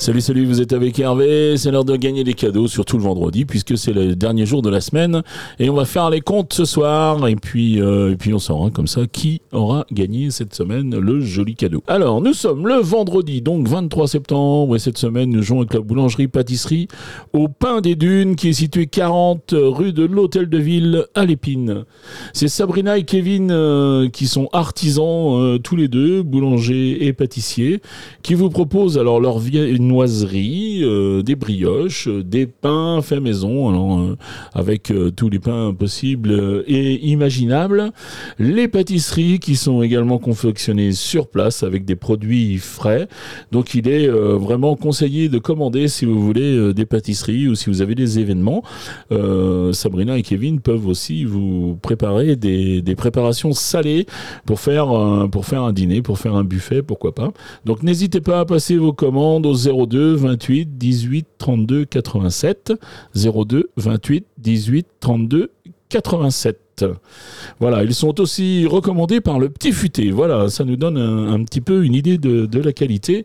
Salut, salut, vous êtes avec Hervé. C'est l'heure de gagner des cadeaux, surtout le vendredi, puisque c'est le dernier jour de la semaine. Et on va faire les comptes ce soir. Et puis, euh, et puis on saura comme ça qui aura gagné cette semaine le joli cadeau. Alors, nous sommes le vendredi, donc 23 septembre. Et cette semaine, nous jouons avec la boulangerie-pâtisserie au Pain des Dunes, qui est situé 40 rue de l'Hôtel de Ville à l'Épine. C'est Sabrina et Kevin euh, qui sont artisans euh, tous les deux, boulangers et pâtissiers, qui vous proposent alors leur vie noiserie, euh, des brioches, euh, des pains faits maison, alors, euh, avec tous les pains possibles et imaginables. Les pâtisseries qui sont également confectionnées sur place avec des produits frais. Donc il est vraiment conseillé de commander si vous voulez des pâtisseries ou si vous avez des événements. Sabrina et Kevin peuvent aussi vous préparer des, des préparations salées pour faire, pour faire un dîner, pour faire un buffet, pourquoi pas. Donc n'hésitez pas à passer vos commandes au 0 02 28 18 32 87 02 28 18 32 87. Voilà, ils sont aussi recommandés par le petit futé. Voilà, ça nous donne un, petit peu une idée de, la qualité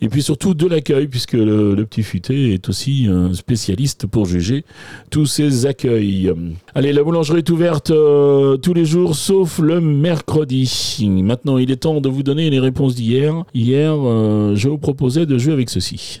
et puis surtout de l'accueil, puisque le, petit futé est aussi un spécialiste pour juger tous ces accueils. Allez, la boulangerie est ouverte euh, tous les jours sauf le mercredi. Maintenant, il est temps de vous donner les réponses d'hier. Hier, euh, je vous proposais de jouer avec ceci.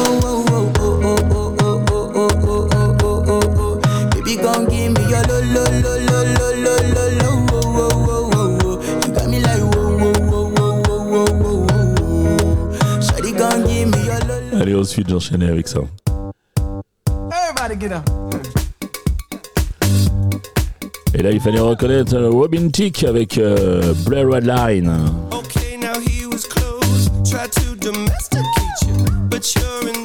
Allez, ensuite, j'enchaînais avec ça. Et là, il fallait reconnaître Robin Tick avec euh, Blair Red Line. Okay, now he was close, tried to domesticate you, but you're an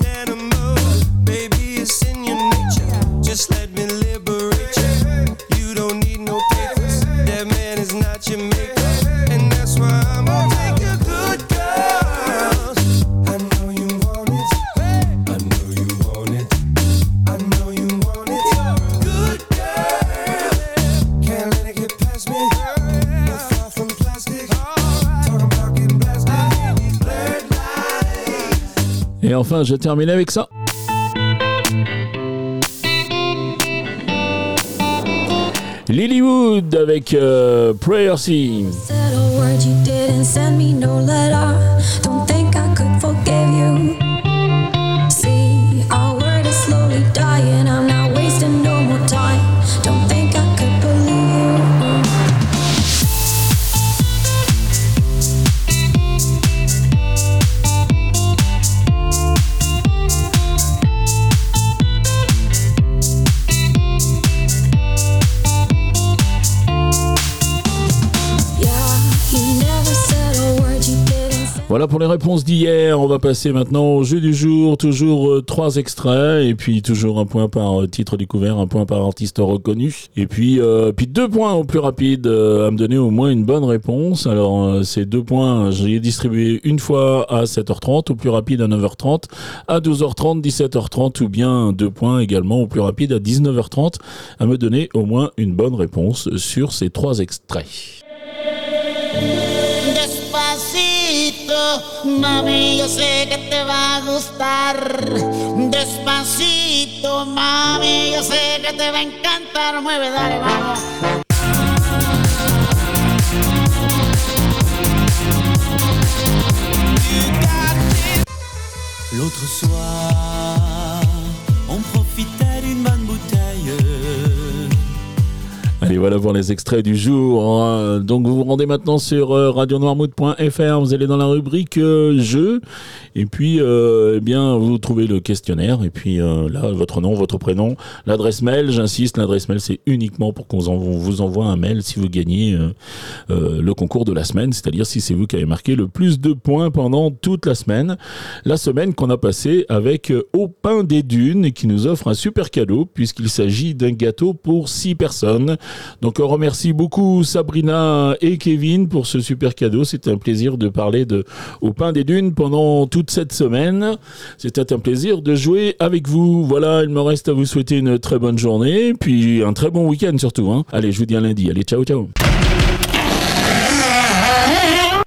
enfin, je termine avec ça. Lilywood avec euh, Prayer Scene. Voilà pour les réponses d'hier. On va passer maintenant au jeu du jour. Toujours euh, trois extraits et puis toujours un point par euh, titre découvert, un point par artiste reconnu. Et puis, euh, puis deux points au plus rapide à me donner au moins une bonne réponse. Alors ces deux points, j'ai distribué une fois à 7h30, au plus rapide à 9h30, à 12h30, 17h30 ou bien deux points également au plus rapide à 19h30 à me donner au moins une bonne réponse sur ces trois extraits. Mami, yo sé que te va a gustar. Despacito, mami, yo sé que te va a encantar. Mueve, dale, vamos. L'autre soir, bouteille voilà pour les extraits du jour. hein. Donc vous vous rendez maintenant sur euh, radionoirmouth.fr, vous allez dans la rubrique euh, jeux et puis euh, eh bien vous trouvez le questionnaire et puis là votre nom, votre prénom, l'adresse mail, j'insiste, l'adresse mail c'est uniquement pour qu'on vous envoie un mail si vous gagnez le concours de la semaine, c'est-à-dire si c'est vous qui avez marqué le plus de points pendant toute la semaine. La semaine qu'on a passée avec Au Pain des Dunes qui nous offre un super cadeau puisqu'il s'agit d'un gâteau pour 6 personnes. Donc on remercie beaucoup Sabrina et Kevin pour ce super cadeau. C'était un plaisir de parler de Au Pain des Dunes pendant toute cette semaine. C'était un plaisir de jouer avec vous. Voilà, il me reste à vous souhaiter une très bonne journée puis un très bon week-end surtout. hein. Allez, je vous dis à lundi. Allez, ciao ciao.